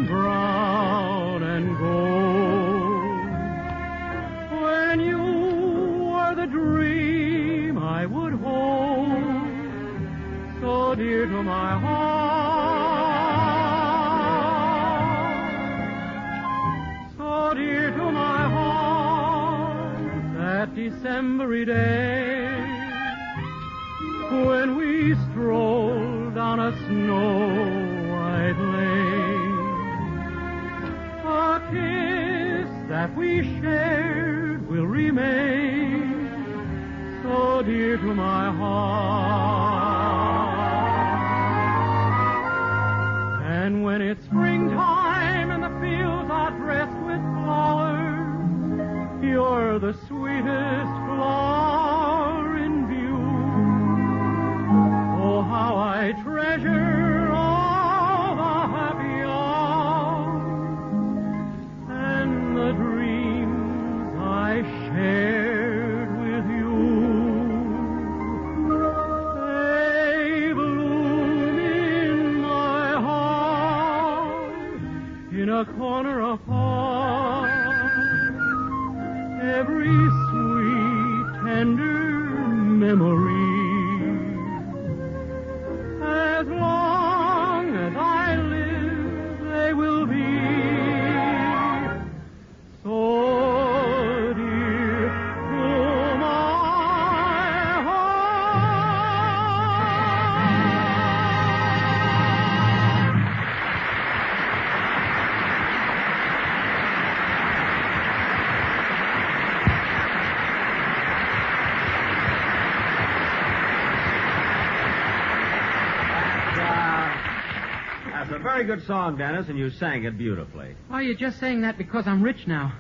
very good song, Dennis, and you sang it beautifully. Why, you're just saying that because I'm rich now.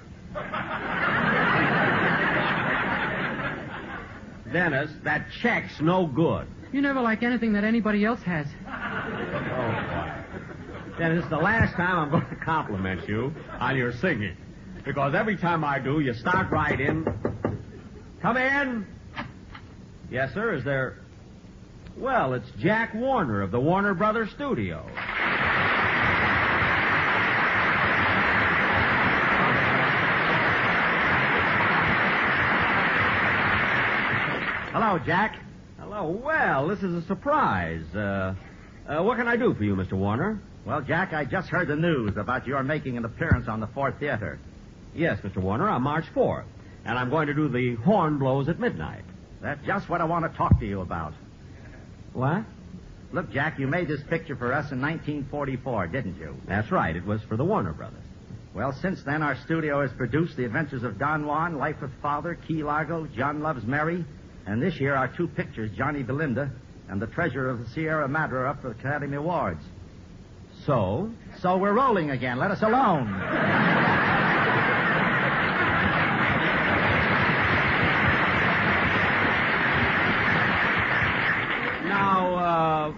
Dennis, that check's no good. You never like anything that anybody else has. Oh, boy. Dennis, the last time I'm going to compliment you on your singing. Because every time I do, you start right in. Come in. Yes, sir. Is there. Well, it's Jack Warner of the Warner Brothers Studio. Hello, Jack. Hello. Well, this is a surprise. Uh, uh, what can I do for you, Mr. Warner? Well, Jack, I just heard the news about your making an appearance on the Ford Theater. Yes, Mr. Warner, on March 4th. And I'm going to do the horn blows at midnight. That's just what I want to talk to you about. What? Look, Jack, you made this picture for us in 1944, didn't you? That's right. It was for the Warner Brothers. Well, since then, our studio has produced The Adventures of Don Juan, Life with Father, Key Largo, John Loves Mary, and this year our two pictures, Johnny Belinda and The Treasure of the Sierra Madre, are up for the Academy Awards. So? So we're rolling again. Let us alone. Now, uh.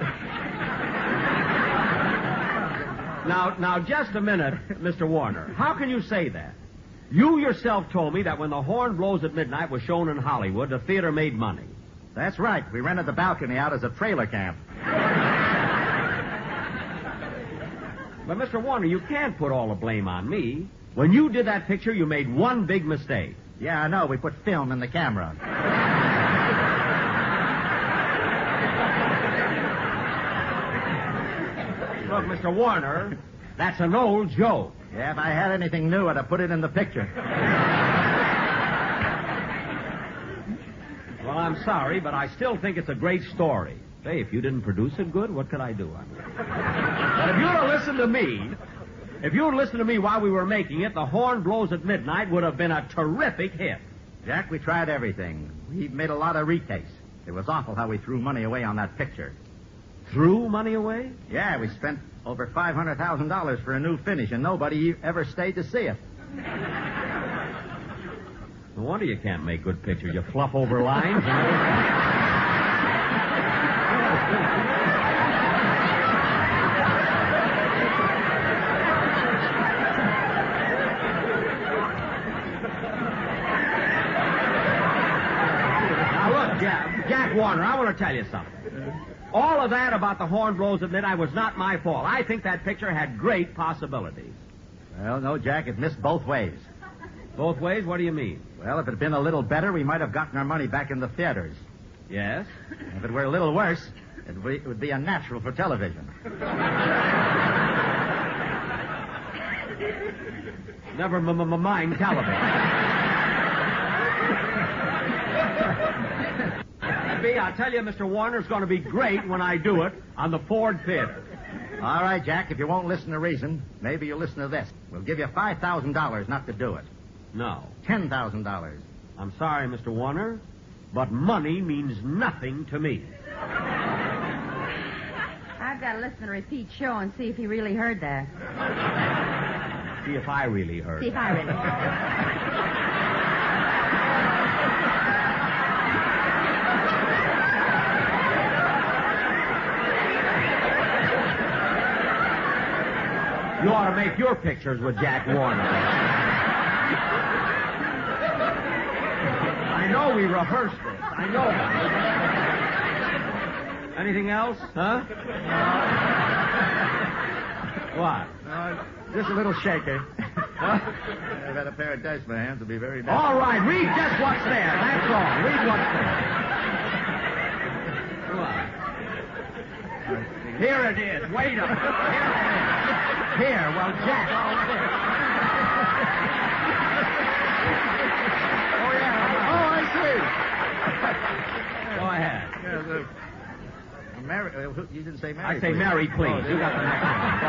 now, now, just a minute, Mr. Warner. How can you say that? You yourself told me that when The Horn Blows at Midnight was shown in Hollywood, the theater made money. That's right. We rented the balcony out as a trailer camp. But, Mr. Warner, you can't put all the blame on me. When you did that picture, you made one big mistake. Yeah, I know. We put film in the camera. Look, Mr. Warner, that's an old joke. Yeah, if I had anything new, I'd have put it in the picture. Well, I'm sorry, but I still think it's a great story. Hey, if you didn't produce it good, what could I do? I mean, but if you'd have listened to me, if you'd listened to me while we were making it, The Horn Blows at Midnight would have been a terrific hit. Jack, we tried everything. We made a lot of retakes. It was awful how we threw money away on that picture. Threw money away? Yeah, we spent over $500,000 for a new finish, and nobody ever stayed to see it. No wonder you can't make good pictures. You fluff over lines. Now look, Jack, Jack Warner, I want to tell you something. All of that about the horn blows at midnight was not my fault. I think that picture had great possibilities. Well, no, Jack, it missed both ways. Both ways? What do you mean? Well, if it had been a little better, we might have gotten our money back in the theaters. Yes? If it were a little worse, it would be, it would be unnatural for television. Never m- m- mind television. Be, I'll tell you, Mr. Warner's going to be great when I do it on the Ford Theater. All right, Jack, if you won't listen to reason, maybe you'll listen to this. We'll give you $5,000 not to do it. No. $10,000. I'm sorry, Mr. Warner, but money means nothing to me. I've got to listen to the repeat show and see if he really heard that. See if I really heard. See if I really You ought to make your pictures with Jack Warner. I know we rehearsed this. I know. Anything else? Huh? What? Uh, just a little shaky. I've had a pair of dice in my hands to be very nice. All right, read just what's there. That's all. Read what's there. What? Here it is. Wait a minute. Here it is. Here, well, Jack. Oh, yeah. Oh, I see. Go ahead. Yeah, the, Mary, uh, you didn't say Mary. I say please. Mary, please. Oh, You got the next one. Go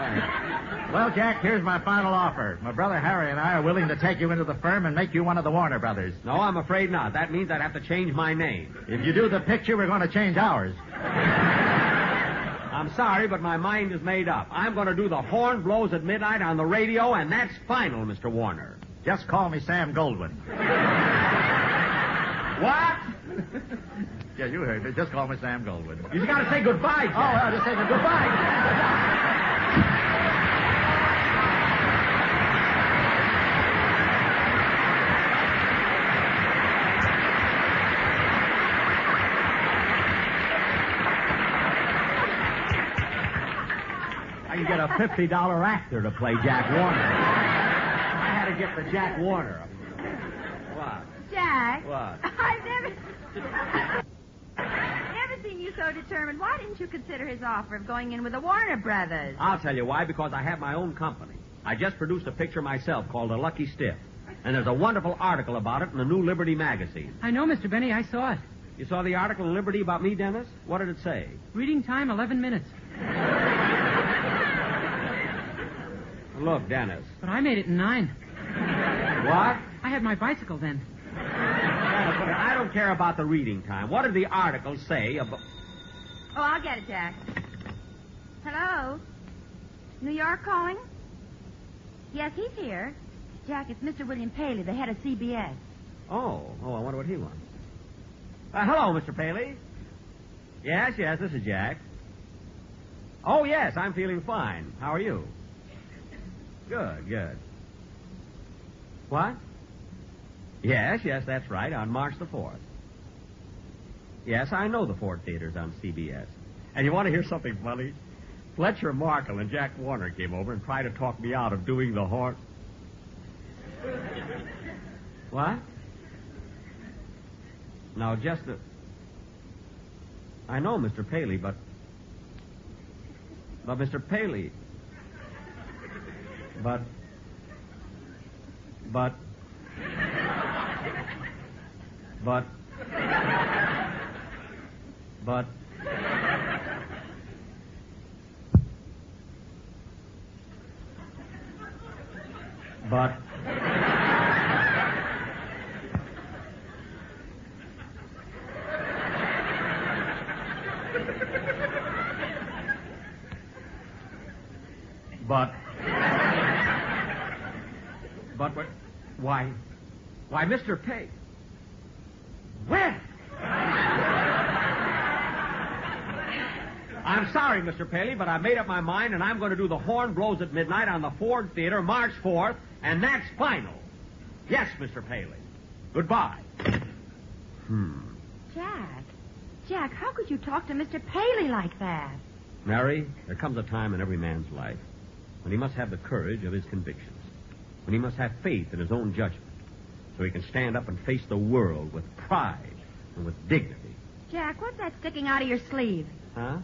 ahead. Well, Jack, here's my final offer. My brother Harry and I are willing to take you into the firm and make you one of the Warner brothers. No, I'm afraid not. That means I'd have to change my name. If you do the picture, we're going to change ours. I'm sorry, but my mind is made up. I'm going to do the horn blows at midnight on the radio, and that's final, Mr. Warner. Just call me Sam Goldwyn. What? Yeah, you heard me. Just call me Sam Goldwyn. You've got to say goodbye, Jack. Oh, well, just say goodbye. I get a $50 actor to play Jack Warner. I had to get the Jack Warner. What? Jack, Jack. What? I've never. never seen you so determined. Why didn't you consider his offer of going in with the Warner Brothers? I'll tell you why, because I have my own company. I just produced a picture myself called A Lucky Stiff. And there's a wonderful article about it in the New Liberty magazine. I know, Mr. Benny. I saw it. You saw the article in Liberty about me, Dennis? What did it say? Reading time, 11 minutes. Look, Dennis. But I made it in nine. What? I had my bicycle then. I don't care about the reading time. What did the article say about. Oh, I'll get it, Jack. Hello? New York calling? Yes, he's here. Jack, it's Mr. William Paley, the head of CBS. Oh, oh, I wonder what he wants. Uh, hello, Mr. Paley. Yes, yes, this is Jack. Oh, yes, I'm feeling fine. How are you? Good, good. What? Yes, yes, that's right, on March the 4th. Yes, I know the Ford Theater's on CBS. And you want to hear something funny? Fletcher Markle and Jack Warner came over and tried to talk me out of doing the horn. What? Now, just a... I know, Mr. Paley, but... But, Mr. Paley... But... But... But... But... But... But what? Why? Why, Mr. Pay. When? I'm sorry, Mr. Paley, but I made up my mind, and I'm going to do the horn blows at midnight on the Ford Theater, March 4th, and that's final. Yes, Mr. Paley. Goodbye. Hmm. Jack. Jack, how could you talk to Mr. Paley like that? Mary, there comes a time in every man's life when he must have the courage of his convictions, when he must have faith in his own judgment, so he can stand up and face the world with pride and with dignity. Jack, what's that sticking out of your sleeve? Huh?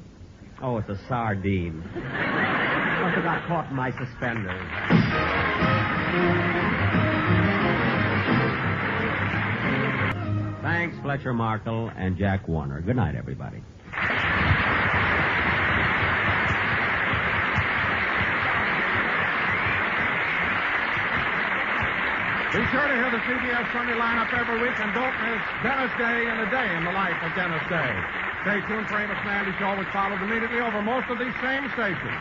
Oh, it's a sardine. Must have got caught in my suspenders. Thanks, Fletcher Markle and Jack Warner. Good night, everybody. Be sure to hear the CBS Sunday lineup every week and don't miss Dennis Day and a day in the life of Dennis Day. Stay tuned for Amos 'n' Andy Show, which follows immediately over most of these same stations.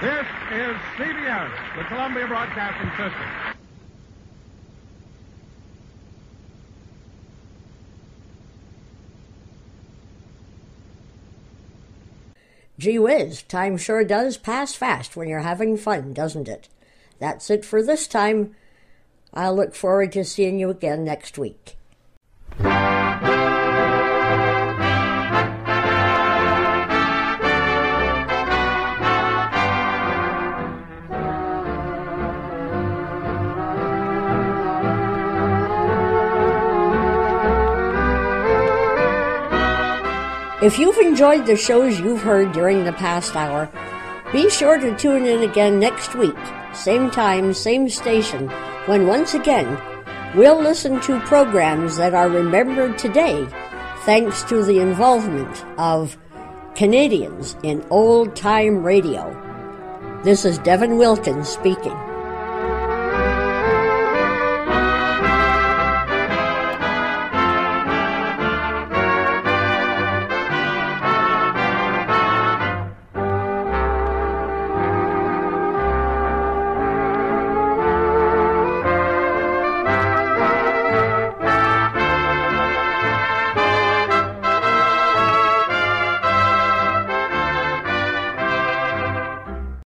This is CBS, the Columbia Broadcasting System. Gee whiz, time sure does pass fast when you're having fun, doesn't it? That's it for this time. I'll look forward to seeing you again next week. If you've enjoyed the shows you've heard during the past hour, be sure to tune in again next week, same time, same station, when once again we'll listen to programs that are remembered today thanks to the involvement of Canadians in old time radio. This is Devin Wilkins speaking.